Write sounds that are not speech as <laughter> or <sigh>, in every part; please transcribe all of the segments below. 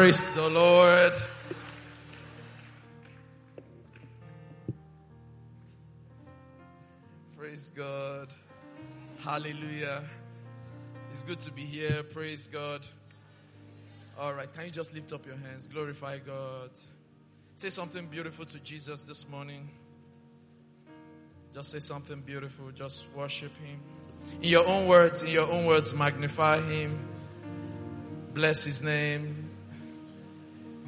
Praise the Lord. Praise God. Hallelujah. It's good to be here. Praise God. All right. Can you just lift up your hands? Glorify God. Say something beautiful to Jesus this morning. Just say something beautiful. Just worship Him. In your own words, in your own words, magnify Him. Bless His name.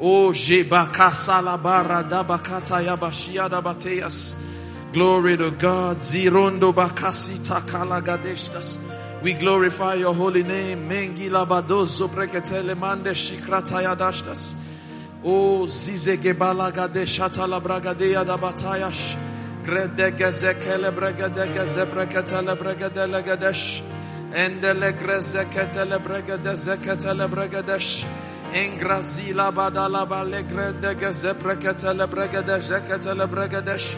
Oh. Glory to God. Zirondo bakasita kalagadeshtas. We glorify your holy name. Mengi labadozo breketele mande shikrataya dashtas. O zizege balagade shatala bragadeya da batayash. Gredege zekele bregedege zebreketele bregedele gadesh. Endele grezeketele bregede zeketele bregedesh. Engrazila badala bale gredege zebreketele bregede zeketele bregedesh.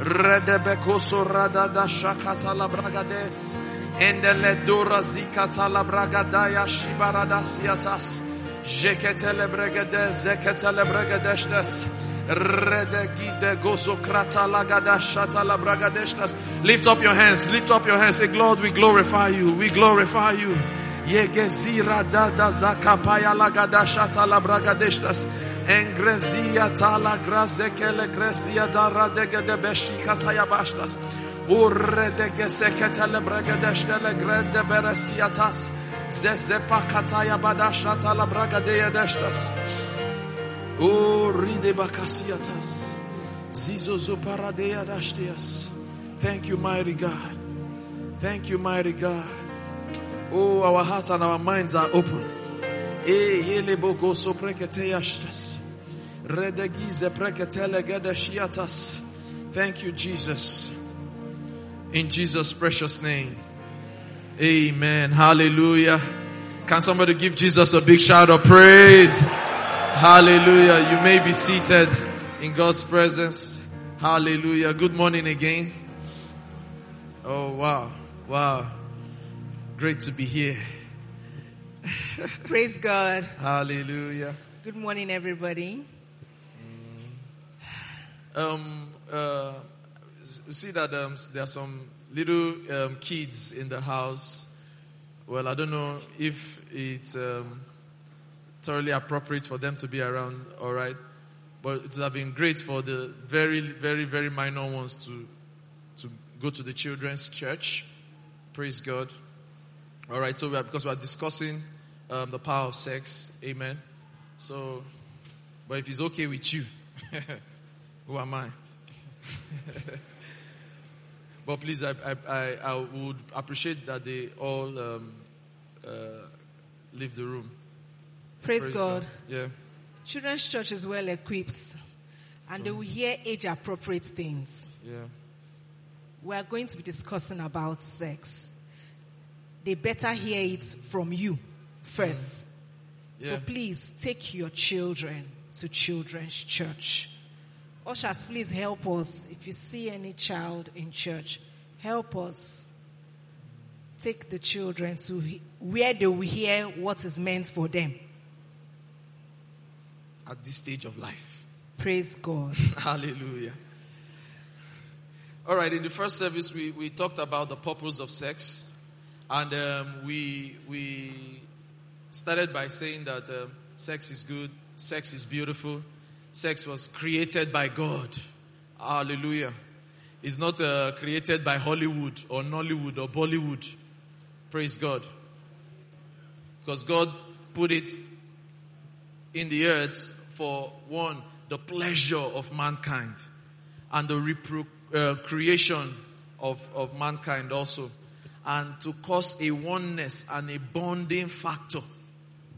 Redebekoso radada shakatala bragades. Endele dura zikatala bragadaya shibaradasiatas. Jeketele bregede zeketele bregedeshtes. Redegide gozo krata lagada shatala bragadeshtes. Lift up your hands, lift up your hands. Say, Lord, we glorify you, we glorify you. Yegezira dada zakapaya lagada shatala bragadeshtes. Engrezia tala grazekele grezia dara degede beshikataya bashtas. Urredege seketele bregedeştele grede beresiyatas. Zezepa kataya badashata la bragadeya. Uride. Thank you, mighty God. Thank you, mighty God. Oh, our hearts and our minds are open. Eh, e preketele. Thank you, Jesus. In Jesus' precious name. Amen. Hallelujah. Can somebody give Jesus a big shout of praise? Hallelujah. You may be seated in God's presence. Hallelujah. Good morning again. Oh, wow. Wow. Great to be here. <laughs> Praise God. Hallelujah. Good morning, everybody. Um, uh, you see that um, there are some little um, kids in the house. Well, I don't know if it's um, thoroughly appropriate for them to be around, all right? But it would have been great for the very, very, very minor ones to, to go to the children's church. Praise God. All right, so we are, because we are discussing um, the power of sex, amen. So, but if it's okay with you, <laughs> who am I? <laughs> But please, I, I, I, I would appreciate that they all um, uh, leave the room. Praise, God. Yeah. Children's church is well equipped and they will hear age appropriate things. Yeah. We are going to be discussing about sex. They better hear it from you first. So please take your children to children's church. Ushers, please help us. If you see any child in church, help us. Take the children to he- where they will hear what is meant for them. At this stage of life. Praise God. <laughs> Hallelujah. All right, in the first service, we, we talked about the purpose of sex. And um, we, we started by saying that um, sex is good, sex is beautiful, sex was created by God. Hallelujah. It's not uh, created by Hollywood or Nollywood or Bollywood. Praise God. Because God put it in the earth for one, the pleasure of mankind and the repro- uh, creation of, of mankind also. And to cause a oneness and a bonding factor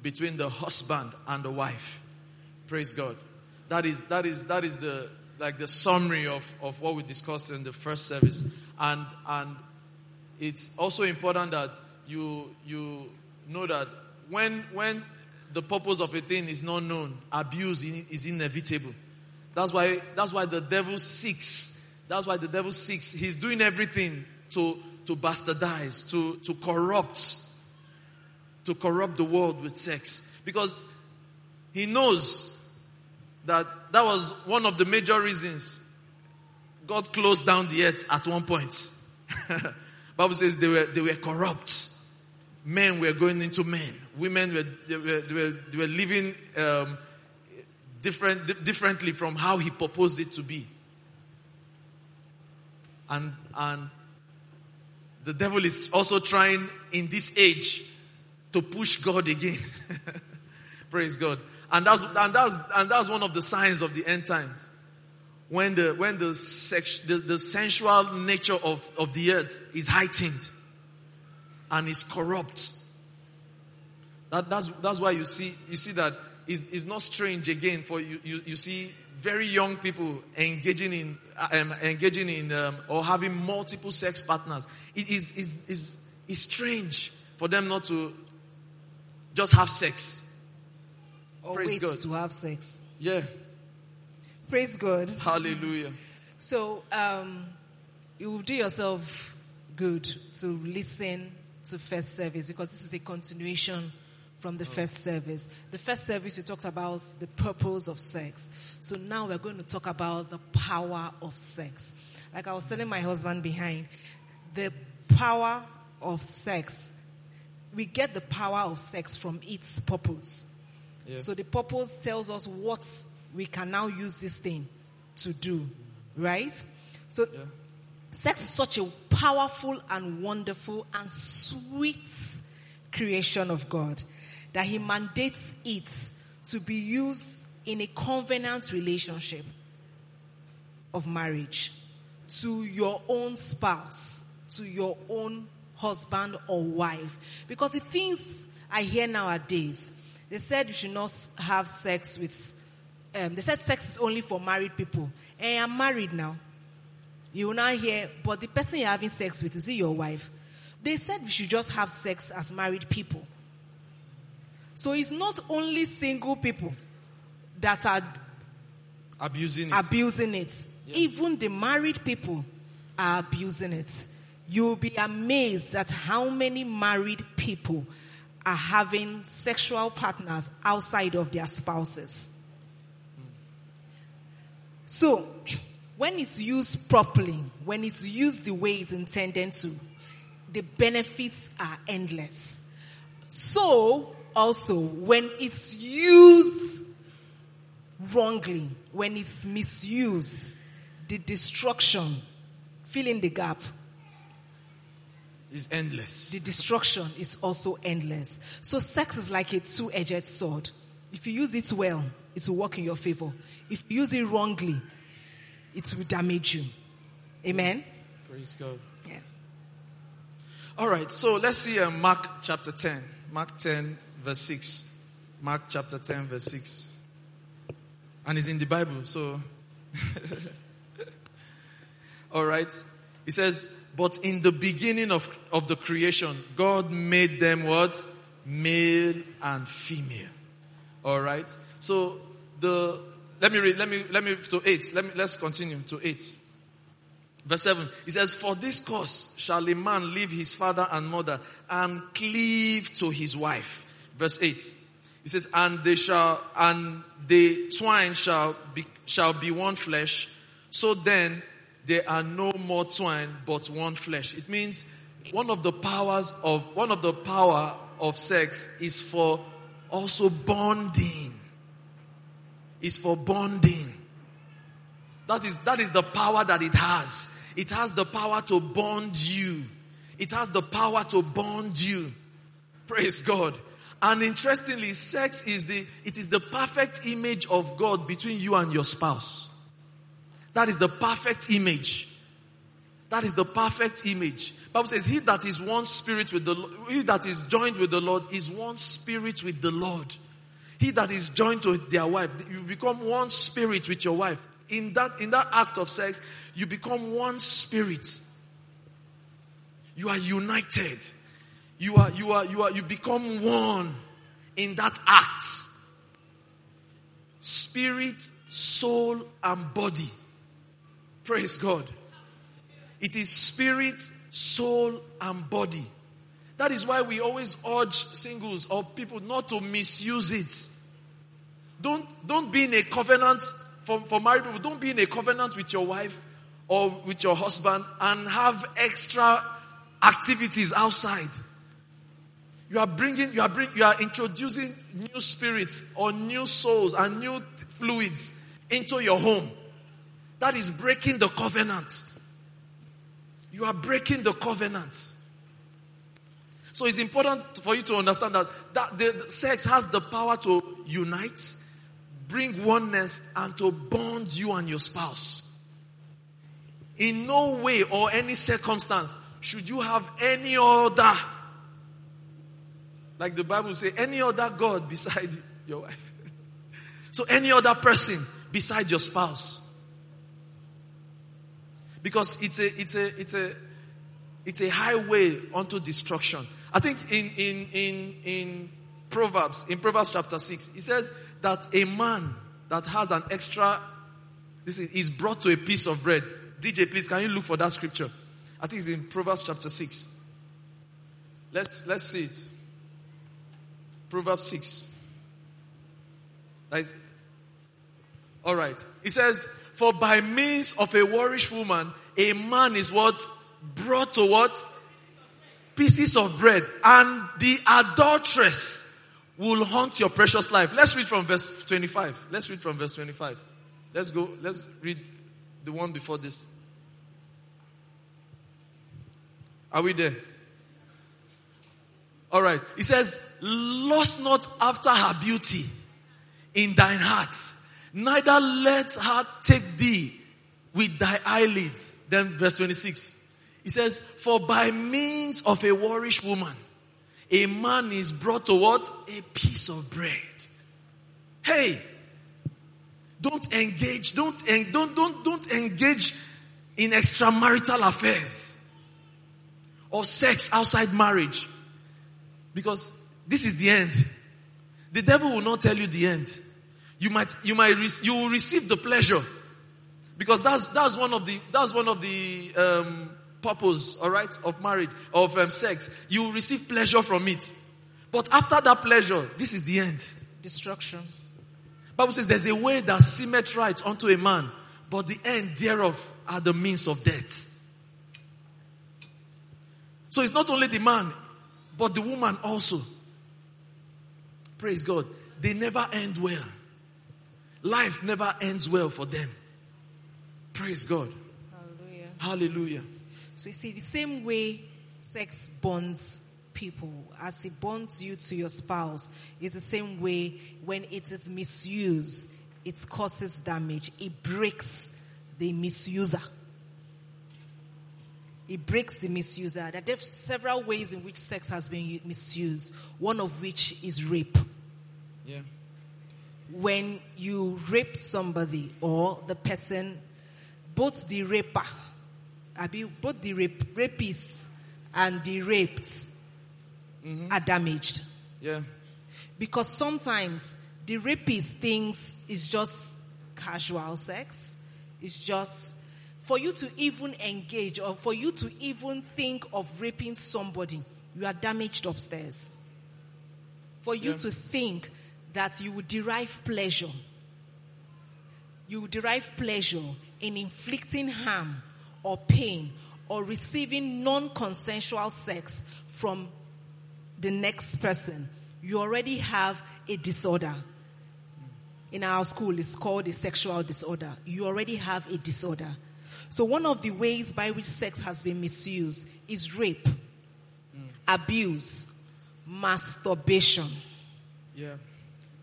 between the husband and the wife. Praise God. that is that is that is the like the summary of, of what we discussed in the first service. And and it's also important that you you know that when when the purpose of a thing is not known, abuse is inevitable. That's why that's why the devil seeks. That's why the devil seeks. He's doing everything to to bastardize, to to corrupt, to corrupt the world with sex. Because he knows that that was one of the major reasons God closed down the earth at one point. <laughs> Bible says they were, they were corrupt. Men were going into men. Women were, they were, they were, they were living, um, different, differently from how he proposed it to be. And, and the devil is also trying in this age to push God again. <laughs> Praise God. And that's, and that's, and that's one of the signs of the end times. When the, when the sex, the, the sensual nature of, of the earth is heightened and is corrupt. That, that's, that's why you see, you see that it's, it's not strange again for you, you, you see very young people engaging in, um, engaging in, um, or having multiple sex partners. It is, is, is, is strange for them not to just have sex or Praise wait God. to have sex. Yeah. Praise God. Hallelujah. So, um, you will do yourself good to listen to first service because this is a continuation from the first service. The first service we talked about the purpose of sex. So now we're going to talk about the power of sex. Like I was telling my husband behind, the power of sex, we get the power of sex from its purpose. Yeah. So the purpose tells us what we can now use this thing to do, right? So Yeah. sex is such a powerful and wonderful and sweet creation of God that he mandates it to be used in a covenant relationship of marriage to your own spouse, to your own husband or wife. Because the things I hear nowadays, they said you should not have sex with, um, they said sex is only for married people. And I'm married now. You will now hear, but the person you're having sex with, is it your wife? They said we should just have sex as married people. So it's not only single people that are Abusing it. abusing it. Even the married people are abusing it. You'll be amazed at how many married people are having sexual partners outside of their spouses. So, when it's used properly, when it's used the way it's intended to, the benefits are endless. So, also, when it's used wrongly, when it's misused, the destruction, fill in the gap, It's endless. the destruction is also endless. So sex is like a two-edged sword. If you use it well, it will work in your favor. If you use it wrongly, it will damage you. Amen? Praise God. Yeah. All right, so let's see uh, Mark chapter 10. Mark 10, verse 6. Mark chapter 10, verse 6. And it's in the Bible, so. <laughs> All right. It says, but in the beginning of, of the creation, God made them what? Male and female. All right. So the, let me read, let me, let me, to eight. Let me, let's continue to eight. Verse 7, it says, For this cause shall a man leave his father and mother and cleave to his wife. Verse 8, it says, And they shall, and the twine shall be, shall be one flesh. So then they are no more twine, but one flesh. It means one of the powers of, one of the power of sex is for also bonding. Is for bonding. That is, that is the power that it has. It has the power to bond you. It has the power to bond you. Praise God. And interestingly, sex is the, it is the perfect image of God between you and your spouse. That is the perfect image. That is the perfect image. Bible says, he that is one spirit with the, he that is joined with the Lord is one spirit with the Lord. He that is joined to their wife, you become one spirit with your wife. In that, in that act of sex, you become one spirit. You are united. You are, you are, you are, you become one in that act. Spirit, soul, and body. Praise God. It is spirit, soul, and body. That is why we always urge singles or people not to misuse it. Don't, don't be in a covenant for, for married people. Don't be in a covenant with your wife or with your husband and have extra activities outside. You are bringing, you are bringing, you are introducing new spirits or new souls and new fluids into your home. That is breaking the covenant. You are breaking the covenant. So it's important for you to understand that, that the, the sex has the power to unite, bring oneness, and to bond you and your spouse. In no way or any circumstance should you have any other, like the Bible say, any other God beside <laughs> your wife. so any other person beside your spouse. Because it's a, it's a, it's a, it's a highway onto destruction. I think in, in, in, in Proverbs, in Proverbs chapter 6, it says that a man that has an extra, listen, is brought to a piece of bread. DJ, please, can you look for that scripture? I think it's in Proverbs chapter 6. Let's, let's see it. Proverbs 6. That is, all right. It says, for by means of a warish woman, a man is what? Brought to what? pieces of bread and the adulteress will haunt your precious life. Let's read from verse 25. Let's read from verse 25. Let's go. Let's read the one before this. Are we there? All right. He says, "Lost not after her beauty in thine heart, neither let her take thee with thy eyelids." Then verse 26. He says, For by means of a warish woman, a man is brought to what? A piece of bread. Hey, don't engage, don't, don't, don't, don't engage in extramarital affairs or sex outside marriage. Because this is the end. The devil will not tell you the end. You might, you might, you will receive the pleasure. Because that's, that's one of the, that's one of the, um, purpose, all right, of marriage, of um, sex, you will receive pleasure from it. But after that pleasure, this is the end. Destruction. Bible says there's a way that seemeth right unto a man, but the end thereof are the means of death. So it's not only the man, but the woman also. Praise God. They never end well. Life never ends well for them. Praise God. Hallelujah. Hallelujah. So you see, the same way sex bonds people, as it bonds you to your spouse, it's the same way when it is misused, it causes damage. It breaks the misuser. It breaks the misuser. There are several ways in which sex has been misused. One of which is rape. Yeah. When you rape somebody or the person, both the raper both the rape, rapists and the raped mm-hmm. are damaged. Yeah. Because sometimes the rapist thinks it's just casual sex. It's just for you to even engage or for you to even think of raping somebody, you are damaged upstairs. For you yeah. to think that you would derive pleasure, you would derive pleasure in inflicting harm or pain or receiving non-consensual sex from the next person, you already have a disorder. In our school, it's called a sexual disorder. You already have a disorder. So one of the ways by which sex has been misused is rape, mm. abuse, masturbation. Yeah.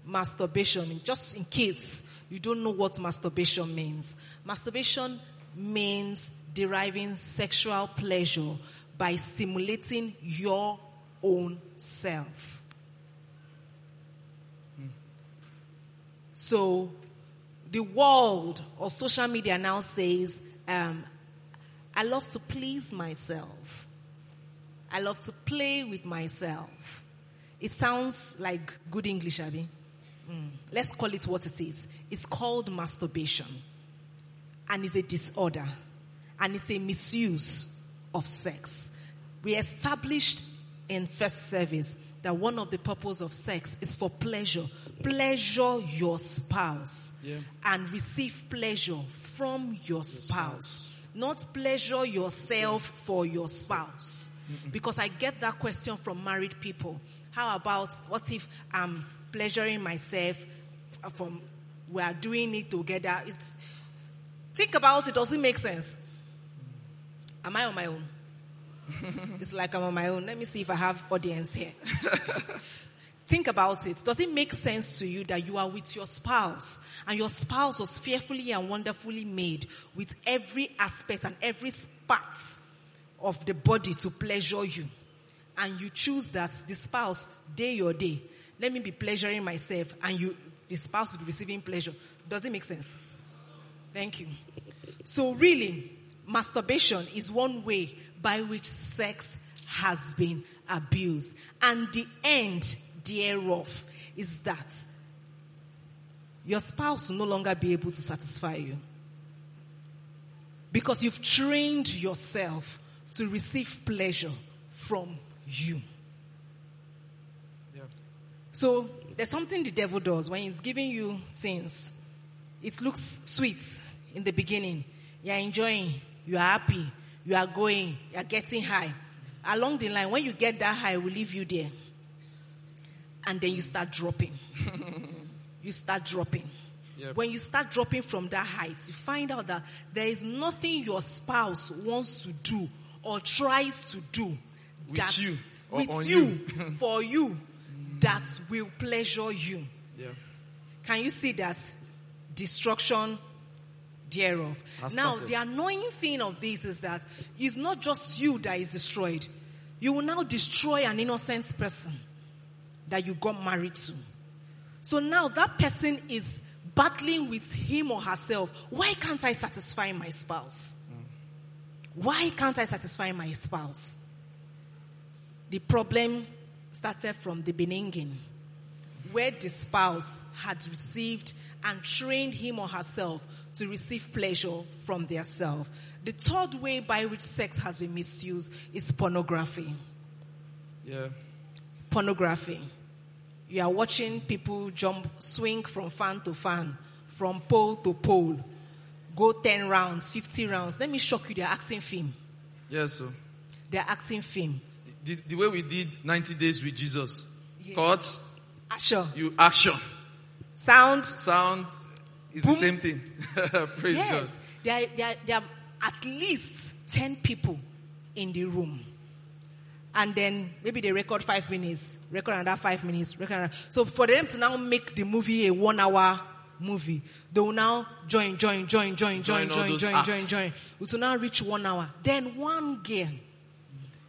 Masturbation, just in case you don't know what masturbation means. Masturbation means deriving sexual pleasure by stimulating your own self. So the world or social media now says, um, I love to please myself. I love to play with myself. It sounds like good English, Abby. Mm. Let's call it what it is. It's called masturbation. And it's a disorder. And it's a misuse of sex. We established in first service that one of the purpose of sex is for pleasure. Pleasure your spouse. Yeah. And receive pleasure from your spouse. Not pleasure yourself for your spouse. Because I get that question from married people. How about what if I'm pleasuring myself from we are doing it together? It's think about it, does it make sense? Am I on my own? <laughs> it's like I'm on my own. Let me see if I have audience here. <laughs> Think about it. Does it make sense to you that you are with your spouse and your spouse was fearfully and wonderfully made with every aspect and every part of the body to pleasure you? And you choose that the spouse, day or day, let me be pleasuring myself and you, the spouse will be receiving pleasure. Does it make sense? Thank you. So really, masturbation is one way by which sex has been abused. And the end thereof is that your spouse will no longer be able to satisfy you. Because you've trained yourself to receive pleasure from you. So there's something the devil does when he's giving you things. It looks sweet in the beginning. You're enjoying, you are happy, you are going, you are getting high. Along the line, when you get that high, we leave you there. And then you start dropping. <laughs> you start dropping. Yep. When you start dropping from that height, you find out that there is nothing your spouse wants to do or tries to do With you or with on you, you. for you <laughs> that will pleasure you. Yeah. Can you see that destruction thereof? Now, the annoying thing of this is that it's not just you that is destroyed. You will now destroy an innocent person that you got married to. So now that person is battling with him or herself. Why can't I satisfy my spouse? Mm. Why can't I satisfy my spouse? The problem started from the beginning, where the spouse had received and trained him or herself to receive pleasure from their self. The third way by which sex has been misused is pornography. Yeah. Pornography. You are watching people jump, swing from fan to fan, from pole to pole, go 10 rounds, 50 rounds. Let me shock you, they're acting film. Yeah, so They're acting film. The, the way we did 90 days with Jesus. Yeah. Cut, Action. you action. Sound. Sound is Boom. the same thing. <laughs> Praise Yes. There are, there, there are at least 10 people in the room. And then maybe they record five minutes, record another five minutes, record another. So for them to now make the movie a one hour movie, they will now join, join, join, join, join, Join join, join, join, acts. join. It will now reach one hour. Then one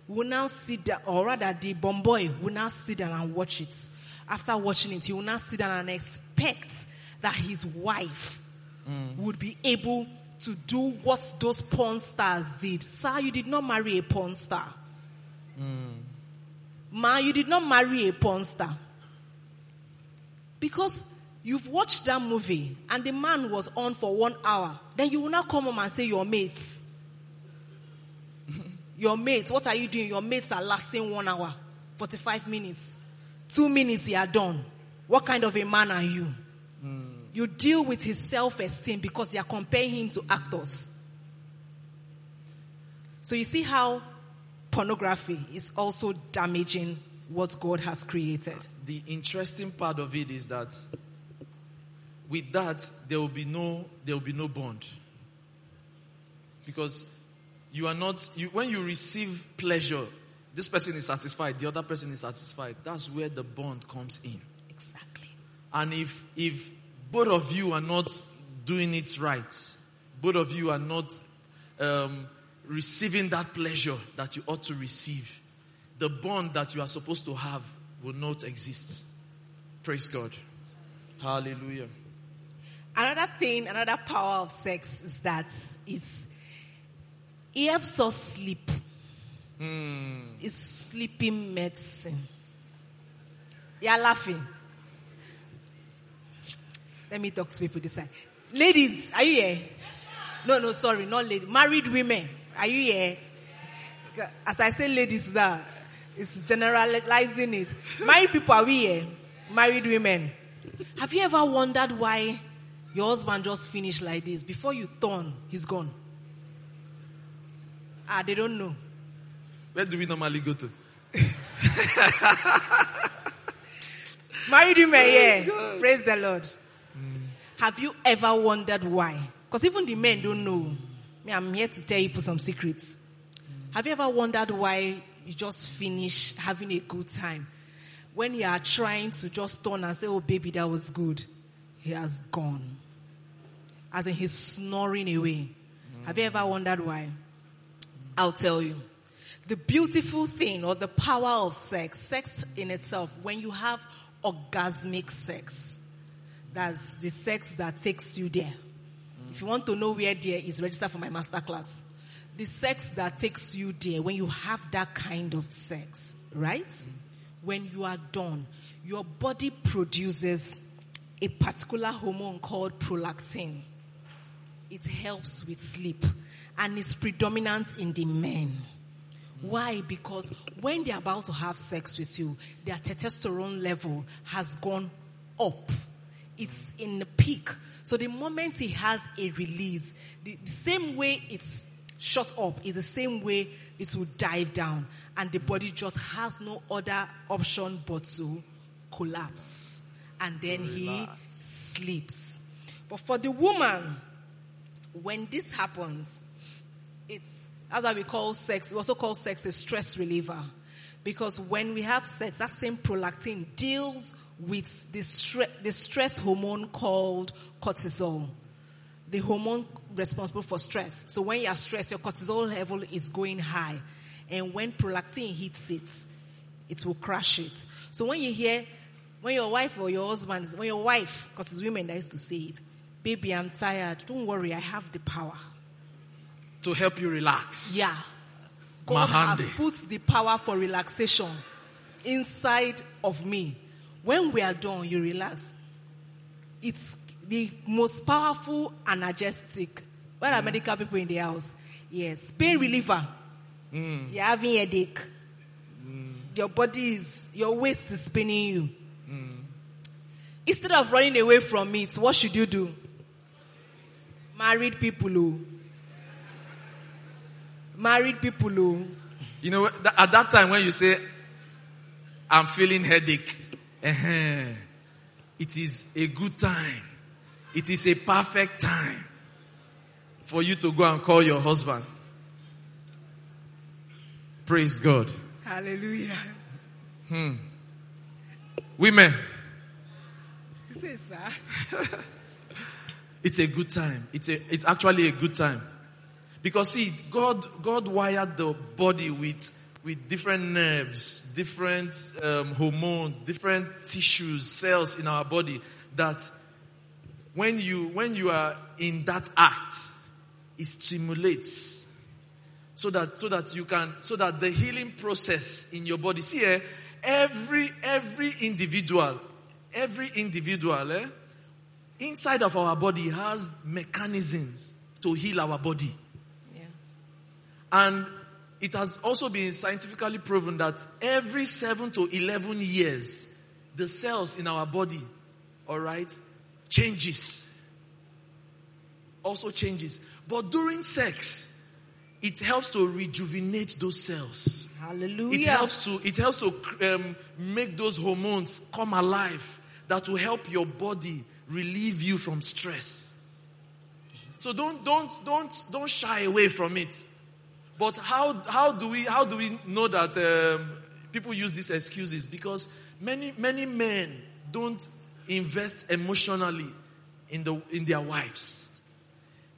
will now sit down, or rather the bomb boy will now sit down and watch it. After watching it, he will now sit down and expect that his wife mm. would be able to do what those porn stars did. Sir, you did not marry a porn star. Mm. Ma, you did not marry a porn star. Because you've watched that movie and the man was on for one hour. Then you will now come home and say your mates. Your mates, what are you doing? Your mates are lasting one hour, 45 minutes. Two minutes, you are done. What kind of a man are you? Hmm. You deal with his self-esteem because they are comparing him to actors. So you see how pornography is also damaging what God has created. The interesting part of it is that with that there will be no there will be no bond. Because you are not you when you receive pleasure, this person is satisfied, the other person is satisfied. That's where the bond comes in. Exactly. And if if both of you are not doing it right, both of you are not um, receiving that pleasure that you ought to receive, the bond that you are supposed to have will not exist. Praise God. Hallelujah. Another thing, another power of sex is that it's, it helps us sleep. Hmm. It's sleeping medicine. You're laughing. Let me talk to people this side. Ladies, are you here? No, no, sorry, not ladies. Married women, are you here? As I say ladies now, it's generalizing it. Married people, are we here? Married women. Have you ever wondered why your husband just finished like this? Before you turn, he's gone. Ah, they don't know. Where do we normally go to? <laughs> Married women, Praise yeah. God. Praise the Lord. Have you ever wondered why? Because even the men don't know. Me, I'm here to tell you some secrets. Have you ever wondered why you just finish having a good time? When you are trying to just turn and say, oh baby, that was good. He has gone. As in he's snoring away. Have you ever wondered why? I'll tell you. The beautiful thing or the power of sex, sex in itself, when you have orgasmic sex, that's the sex that takes you there. If you want to know where there is, register for my master class. The sex that takes you there, when you have that kind of sex, right? When you are done, your body produces a particular hormone called prolactin. It helps with sleep and it's predominant in the men. Why? Because when they're about to have sex with you, their testosterone level has gone up. It's in the peak. So the moment he has a release, the, the same way it's shot up is the same way it will dive down. And the body just has no other option but to collapse. And then he sleeps. But for the woman, when this happens, it's that's why we call sex. We also call sex a stress reliever, because when we have sex, that same prolactin deals with the, stre- the stress hormone called cortisol, the hormone responsible for stress. So when you are stressed, your cortisol level is going high, and when prolactin hits it, it will crash it. So when you hear, when your wife or your husband, when your wife, because it's women that used to say it, baby, I'm tired. Don't worry, I have the power. To help you relax. Yeah. God has put the power for relaxation inside of me. When we are done, you relax. It's the most powerful analgesic. Where are mm. medical people in the house? Yes. Pain reliever. Mm. You're having headache. Mm. Your body is, your waist is spinning you. Mm. Instead of running away from it, what should you do? Married people who. Married people who. You know, at that time when you say, I'm feeling headache, eh, it is a good time. It is a perfect time for you to go and call your husband. Praise God. Hallelujah. Hmm. Women, You say, sir. <laughs> it's a good time. It's a, it's actually a good time. Because see, God, God wired the body with, with different nerves, different um, hormones, different tissues, cells in our body that when you, when you are in that act, it stimulates so that, so that you can, so that the healing process in your body, see, eh, every, every individual, every individual, eh, inside of our body has mechanisms to heal our body. And it has also been scientifically proven that every 7 to 11 years, the cells in our body, alright, changes. Also changes. But during sex, it helps to rejuvenate those cells. Hallelujah. It helps to, it helps to um, make those hormones come alive that will help your body relieve you from stress. So don't, don't, don't, don't shy away from it. But how, how do we, how do we know that um, people use these excuses? Because many, many men don't invest emotionally in the, in their wives.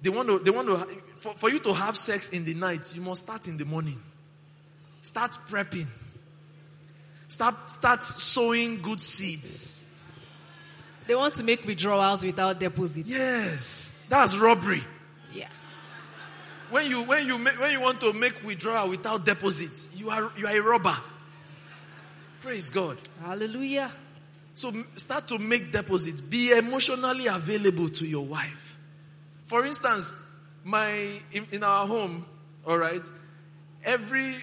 They want to, they want to, for, for you to have sex in the night, you must start in the morning. Start prepping. Start, start sowing good seeds. They want to make withdrawals without deposit. Yes, that's robbery. Yeah. When you when you make, when you want to make withdrawal without deposits, you are you are a robber. Praise God. Hallelujah. So start to make deposits. Be emotionally available to your wife. For instance, my in, in our home, all right, every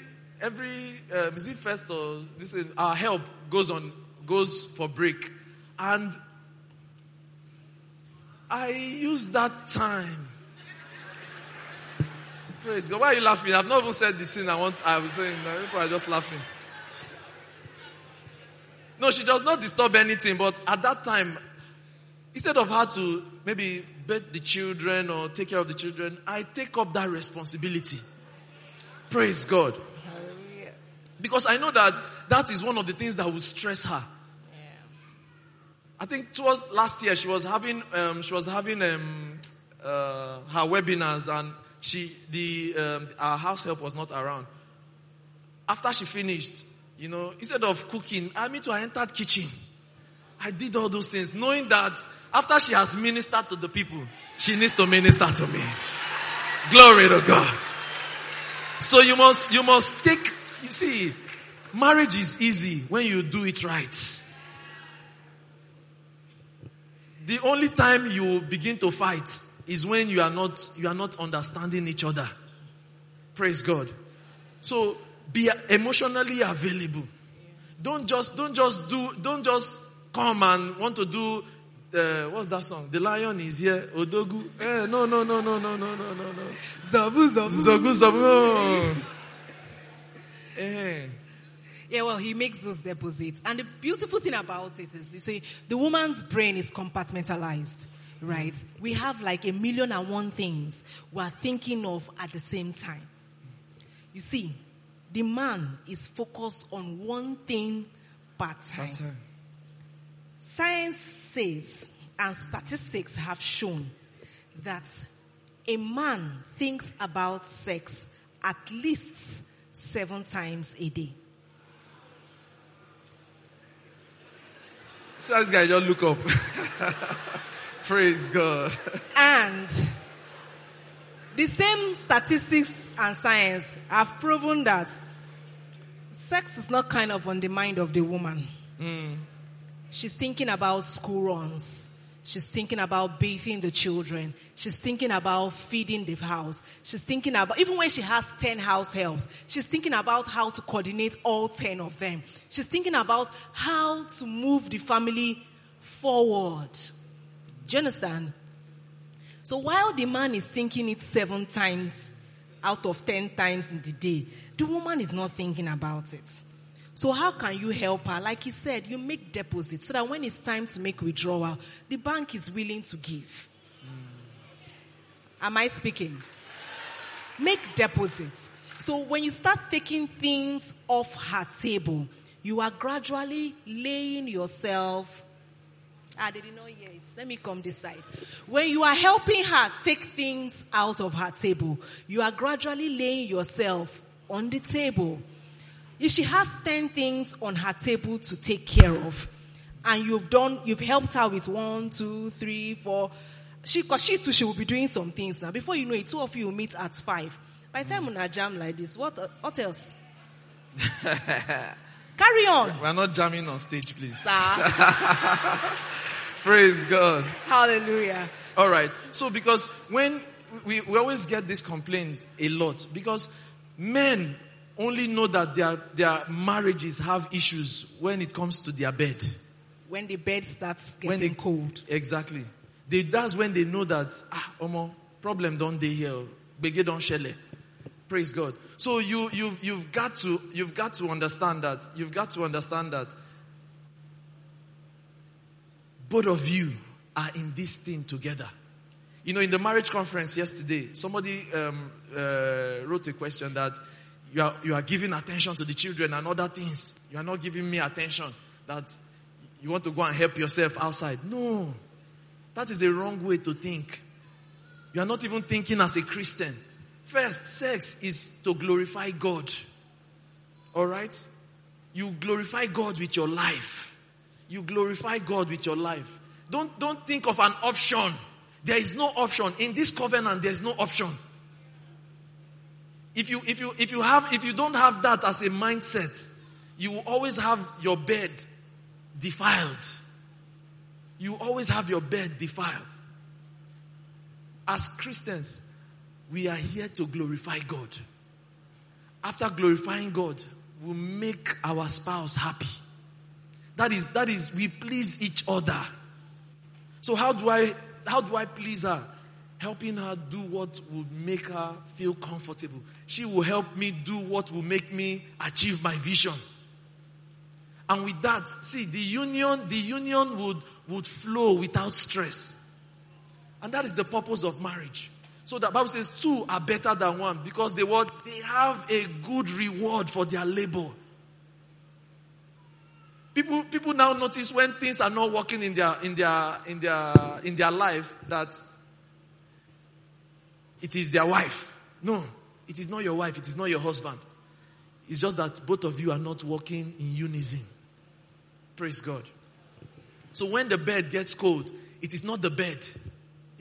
every um, is it first or this is our help goes on goes for break, and I use that time. Praise God. Why are you laughing? I've not even said the thing I want. I was saying. People are just laughing. No, she does not disturb anything, but at that time, instead of her to maybe bed the children or take care of the children, I take up that responsibility. Praise God. Hallelujah. Because I know that that is one of the things that will stress her. I think towards last year she was having um, she was having um, uh, her webinars and she the um, our house help was not around. After she finished, you know, instead of cooking, I mean I entered kitchen. I did all those things, knowing that after she has ministered to the people, she needs to minister to me. Glory to God. So you must you must take you see, marriage is easy when you do it right. The only time you begin to fight is when you are not you are not understanding each other. Praise God. So be emotionally available. Don't just don't just do don't just come and want to do uh, what's that song? The lion is here. Odogu. Eh, no, no, no, no, no, no, no, no, no. Zabu, zabu. Zogu, zogu. no. Eh. Yeah, well, he makes those deposits. And the beautiful thing about it is, you see, the woman's brain is compartmentalized, right? We have like a million and one things we're thinking of at the same time. You see, the man is focused on one thing per time. Pattern. Science says, and statistics have shown, that a man thinks about sex at least seven times a day. So this guy just look up. <laughs> Praise God. <laughs> And the same statistics and science have proven that sex is not kind of on the mind of the woman. Hmm. She's thinking about school runs. She's thinking about bathing the children. She's thinking about feeding the house. She's thinking about, even when she has 10 house helps, she's thinking about how to coordinate all 10 of them. She's thinking about how to move the family forward. Do you understand? So while the man is thinking it seven times out of 10 times in the day, the woman is not thinking about it. So how can you help her? Like he said, you make deposits so that when it's time to make withdrawal, the bank is willing to give. Am I speaking? Make deposits. So when you start taking things off her table, you are gradually laying yourself. Ah, they did not hear it. Let me come this side. When you are helping her take things out of her table, you are gradually laying yourself on the table. If she has 10 things on her table to take care of, and you've done, you've helped her with one, two, three, four, she, cause she too, she will be doing some things now. Before you know it, two of you will meet at five. By the time on a jam like this, what, what else? <laughs> Carry on. We're not jamming on stage, please. Sir. <laughs> Praise God. Hallelujah. All right. So because when we, we always get these complaints a lot because men only know that their, their marriages have issues when it comes to their bed. When the bed starts When getting they- cold. Exactly. They, that's when they know that, ah, omo, problem don't they here. Bege don't shele. Praise God. So you, you've, you've got to, you've got to understand that, you've got to understand that both of you are in this thing together. You know, in the marriage conference yesterday, somebody um, uh, wrote a question that you are, you are giving attention to the children and other things. You are not giving me attention. That you want to go and help yourself outside. No. That is a wrong way to think. You are not even thinking as a Christian. First, sex is to glorify God. Alright? You glorify God with your life. You glorify God with your life. Don't, don't think of an option. There is no option. In this covenant, there's no option. If you, if you, if you have, if you don't have that as a mindset, you will always have your bed defiled. You always have your bed defiled. As Christians, we are here to glorify God. After glorifying God, we make our spouse happy. That is, that is, we please each other. So how do I, how do I please her? Helping her do what will make her feel comfortable. She will help me do what will make me achieve my vision. And with that, see, the union, the union would, would flow without stress. And that is the purpose of marriage. So the Bible says two are better than one because they what they have a good reward for their labor. People, people now notice when things are not working in their, in their, in their, in their life that it is their wife. No, it is not your wife. It is not your husband. It's just that both of you are not working in unison. Praise God. So when the bed gets cold, it is not the bed.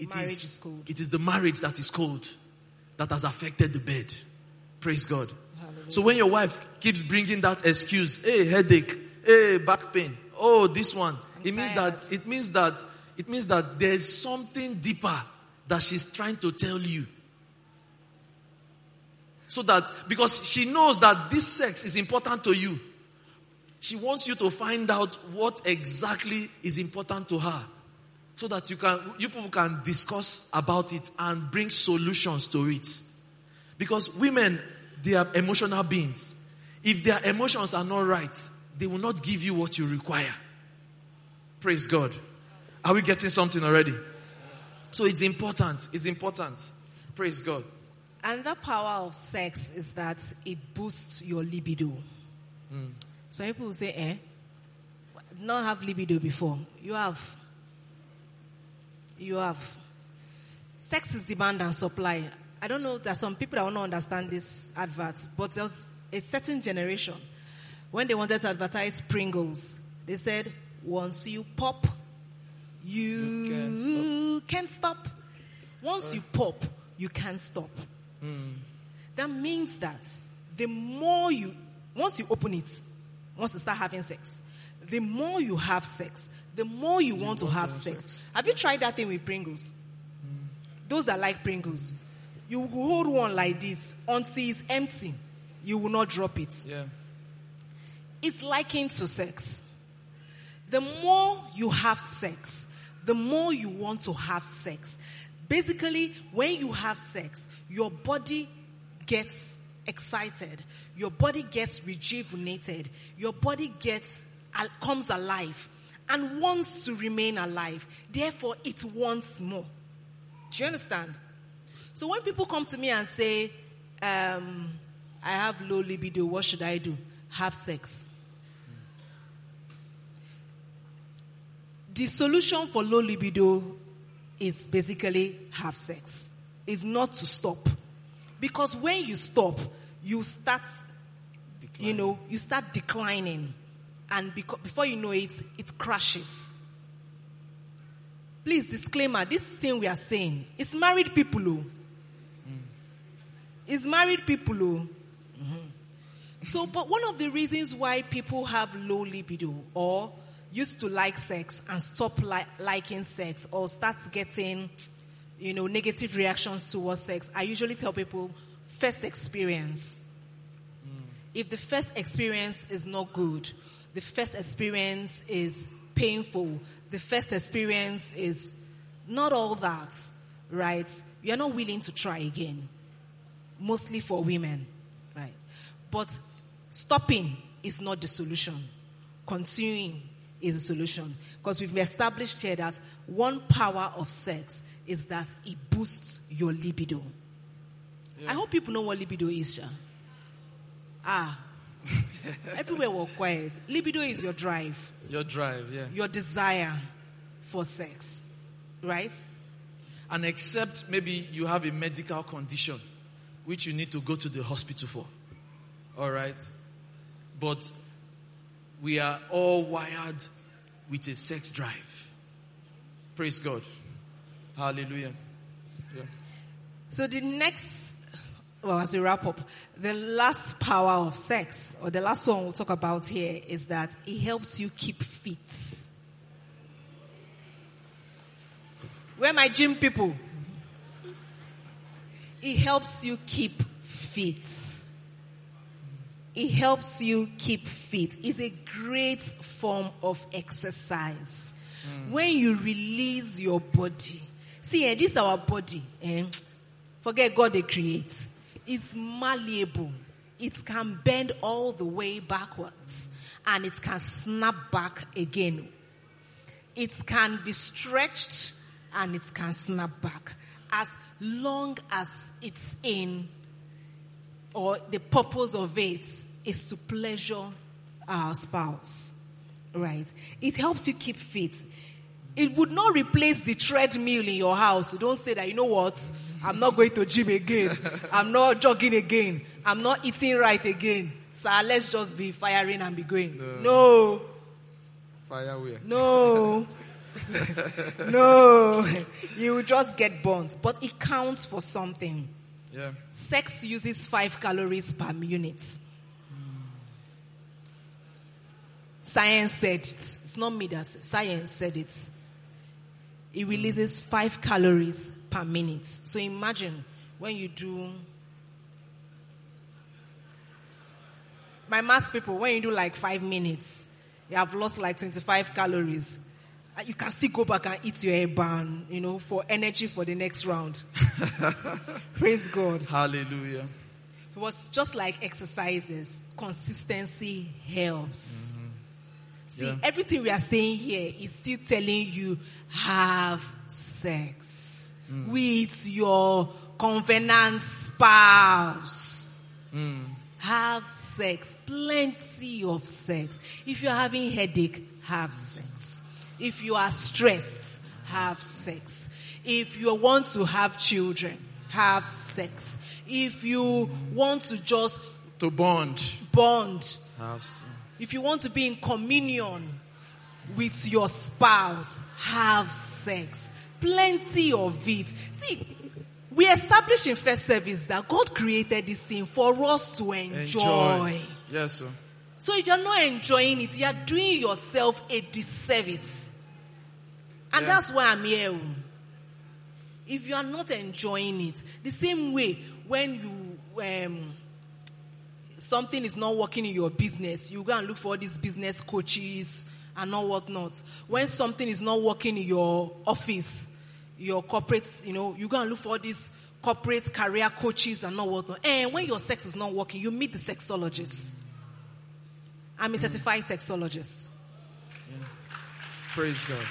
It is, it is the marriage that is cold that has affected the bed. Praise God. Hallelujah. So when your wife keeps bringing that excuse, hey, headache, hey, back pain, oh, this one, I'm it means tired. that, it means that, it means that there's something deeper that she's trying to tell you. So that, because she knows that this sex is important to you. She wants you to find out what exactly is important to her. So that you can, you people can discuss about it and bring solutions to it. Because women, they are emotional beings. If their emotions are not right, they will not give you what you require. Praise God. Are we getting something already? So it's important. It's important. Praise God. And the power of sex is that it boosts your libido. Hmm. Some people say, eh, not have libido before. You have. You have. Sex is demand and supply. I don't know, there's some people that will not understand this advert, but there's a certain generation, when they wanted to advertise Pringles, they said, once you pop, you, can't can't stop. Once you pop, you can't stop. Hmm. That means that the more you, once you open it, once you start having sex, the more you have sex, the more you, want, to want to have have sex. sex. Have you tried that thing with Pringles? Hmm. Those that like Pringles, you hold one like this until it's empty. You will not drop it. Yeah. It's likened to sex. The more you have sex, the more you want to have sex. Basically, when you have sex, your body gets excited. Your body gets rejuvenated. Your body gets, comes alive and wants to remain alive. Therefore, it wants more. Do you understand? So when people come to me and say, um, I have low libido, what should I do? Have sex. The solution for low libido is basically have sex. Is not to stop. Because when you stop, you start, you know, you start declining. And beco- before you know it, it crashes. Please, disclaimer, this thing we are saying, it's married people who. It's married people who. So, but one of the reasons why people have low libido or used to like sex and stop li- liking sex or start getting, you know, negative reactions towards sex, I usually tell people first experience. Mm. If the first experience is not good, the first experience is painful, the first experience is not all that, right? You're not willing to try again. Mostly for women, right? But stopping is not the solution. Continuing is the solution. Because we've established here that one power of sex is that it boosts your libido. I hope people know what libido is, Sha. Ah. <laughs> Everywhere we're quiet. Libido is your drive, Your drive, yeah. your desire for sex. Right? And except maybe you have a medical condition which you need to go to the hospital for. All right? But we are all wired with a sex drive. Praise God. Hallelujah. Yeah. So the next, well, as we wrap up, the last power of sex, or the last one we'll talk about here, is that it helps you keep fit. Where my gym people? It helps you keep fit. It helps you keep fit. It's a great form of exercise. When you release your body. See, eh, this our body. Eh? Forget God they create. It's malleable. It can bend all the way backwards. And it can snap back again. It can be stretched and it can snap back. As long as it's in or the purpose of it is to pleasure our spouse. Right? It helps you keep fit. It would not replace the treadmill in your house. Don't say that, you know what? I'm not going to gym again. I'm not jogging again. I'm not eating right again. So let's just be firing and be going. No. Fireware. No. <laughs> no. You will just get burnt. But it counts for something. Yeah. Sex uses five calories per minute. Science said it. It's not me that Science said it. It releases five calories per minute. So imagine when you do my mass people, when you do like five minutes, you have lost like 25 calories. Uh, you can still go back and eat your ban, you know, for energy for the next round. <laughs> Praise God. Hallelujah. It was just like exercises. Consistency helps. See, Yeah. everything we are saying here is still telling you have sex with your covenant spouse. Mm. Have sex. Plenty of sex. If you're having headache, have sex. If you are stressed, have sex. If you want to have children, have sex. If you want to just To bond. bond, Have sex. If you want to be in communion with your spouse, have sex. Plenty of it. See, we established in first service that God created this thing for us to enjoy. Yes, sir. So if you're not enjoying it, you're doing yourself a disservice. And Yeah. that's why I'm here. oh. If you are not enjoying it, the same way when you, um, something is not working in your business, you go and look for all these business coaches and all whatnot. When something is not working in your office, your corporate, you know, you go and look for all these corporate career coaches and all whatnot. And when your sex is not working, you meet the sexologist. I'm a certified sexologist. Praise God.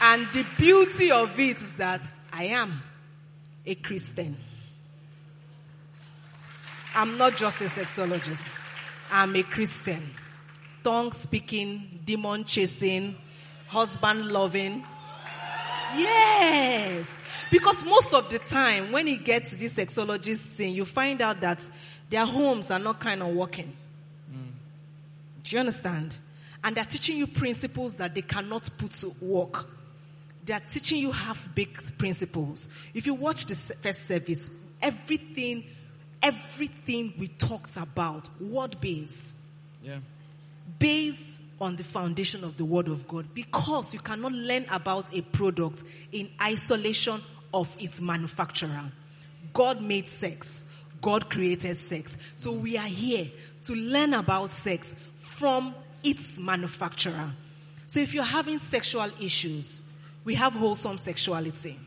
And the beauty of it is that I am a Christian. I'm not just a sexologist. I'm a Christian. Tongue speaking, demon chasing, husband loving. Yes. Because most of the time when you get to this sexologist thing, you find out that their homes are not kind of working. Mm. Do you understand? And they're teaching you principles that they cannot put to work. They're teaching you half-baked principles. If you watch the first service, everything, everything we talked about, word-based, Yeah. based on the foundation of the word of God because you cannot learn about a product in isolation of its manufacturer. God made sex. God created sex. So we are here to learn about sex from its manufacturer. So if you're having sexual issues, we have wholesome sexuality.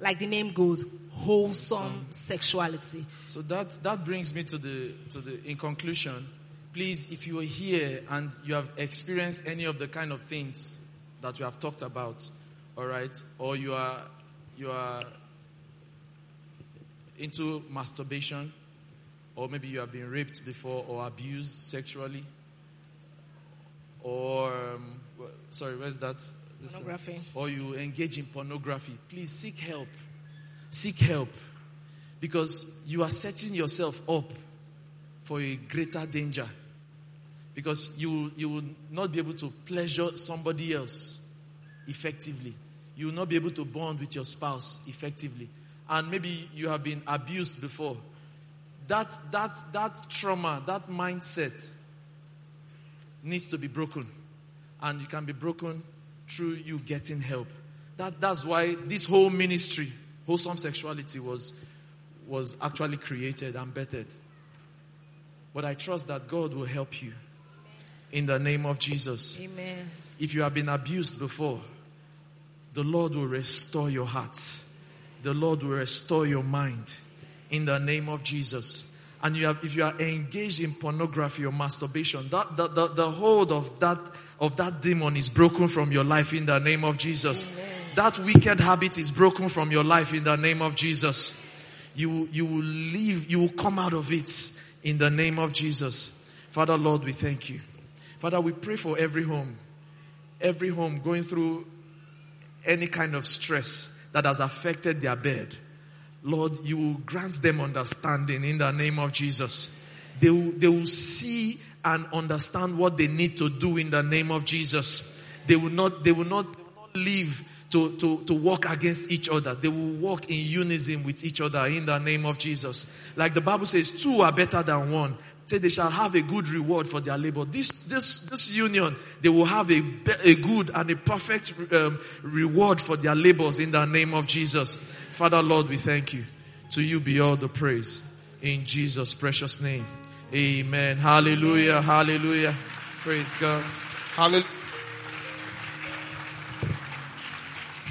Like the name goes, wholesome sexuality. So that that brings me to the to the in conclusion. Please, if you are here and you have experienced any of the kind of things that we have talked about, all right, or you are you are into masturbation, or maybe you have been raped before or abused sexually, or um, sorry, where's that? Pornography. Or you engage in pornography. Please seek help. Seek help because you are setting yourself up for a greater danger because you you will not be able to pleasure somebody else effectively. You will not be able to bond with your spouse effectively. And maybe you have been abused before. That, that, that trauma, that mindset needs to be broken. And you can be broken through you getting help. That, that's why this whole ministry, wholesome sexuality, was, was actually created and bettered. But I trust that God will help you in the name of Jesus. Amen. If you have been abused before, the Lord will restore your heart. The Lord will restore your mind in the name of Jesus. And you have, if you are engaged in pornography or masturbation, that, the, the, the hold of that, of that demon is broken from your life in the name of Jesus. Amen. That wicked habit is broken from your life in the name of Jesus. You, you will leave, you will come out of it in the name of Jesus. Father Lord, we thank you. Father, we pray for every home, every home going through any kind of stress that has affected their bed. Lord, you will grant them understanding in the name of Jesus. They will, they will see and understand what they need to do in the name of Jesus. They will not, they will not, they will not to, to, to walk against each other. They will walk in unison with each other in the name of Jesus. Like the Bible says, two are better than one. Say they shall have a good reward for their labor. This, this, this union, they will have a, a good and a perfect um, reward for their labors in the name of Jesus. Father Lord, we thank you. To you be all the praise. In Jesus' precious name. Amen. Hallelujah. Hallelujah. Praise God. Hallelujah.